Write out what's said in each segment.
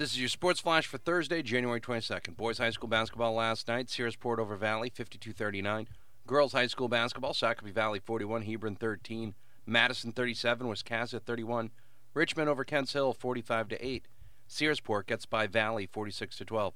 This is your sports flash for Thursday, January 22nd. Boys high school basketball last night. Searsport over Valley, 52-39. Girls high school basketball, Sacopee Valley 41, Hebron 13, Madison 37, Wiscasset 31, Richmond over Kents Hill 45 to 8. Searsport gets by Valley 46 to 12.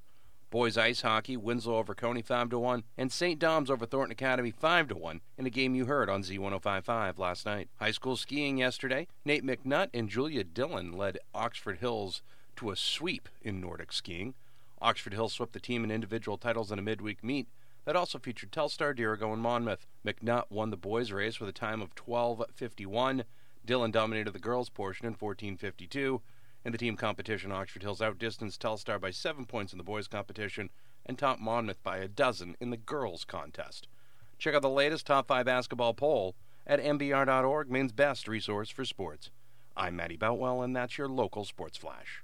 Boys ice hockey, Winslow over Cony 5 to 1, and St. Dom's over Thornton Academy 5 to 1 in a game you heard on Z1055 last night. High school skiing yesterday, Nate McNutt and Julia Dillon led Oxford Hills to a sweep in Nordic skiing. Oxford Hills swept the team in individual titles in a midweek meet that also featured Telstar, Dirigo, and Monmouth. McNutt won the boys' race with a time of 12.51. Dillon dominated the girls' portion in 14.52. In the team competition, Oxford Hills outdistanced Telstar by seven points in the boys' competition and topped Monmouth by a dozen in the girls' contest. Check out the latest top five basketball poll at mbr.org, Maine's best resource for sports. I'm Matty Boutwell, and that's your local sports flash.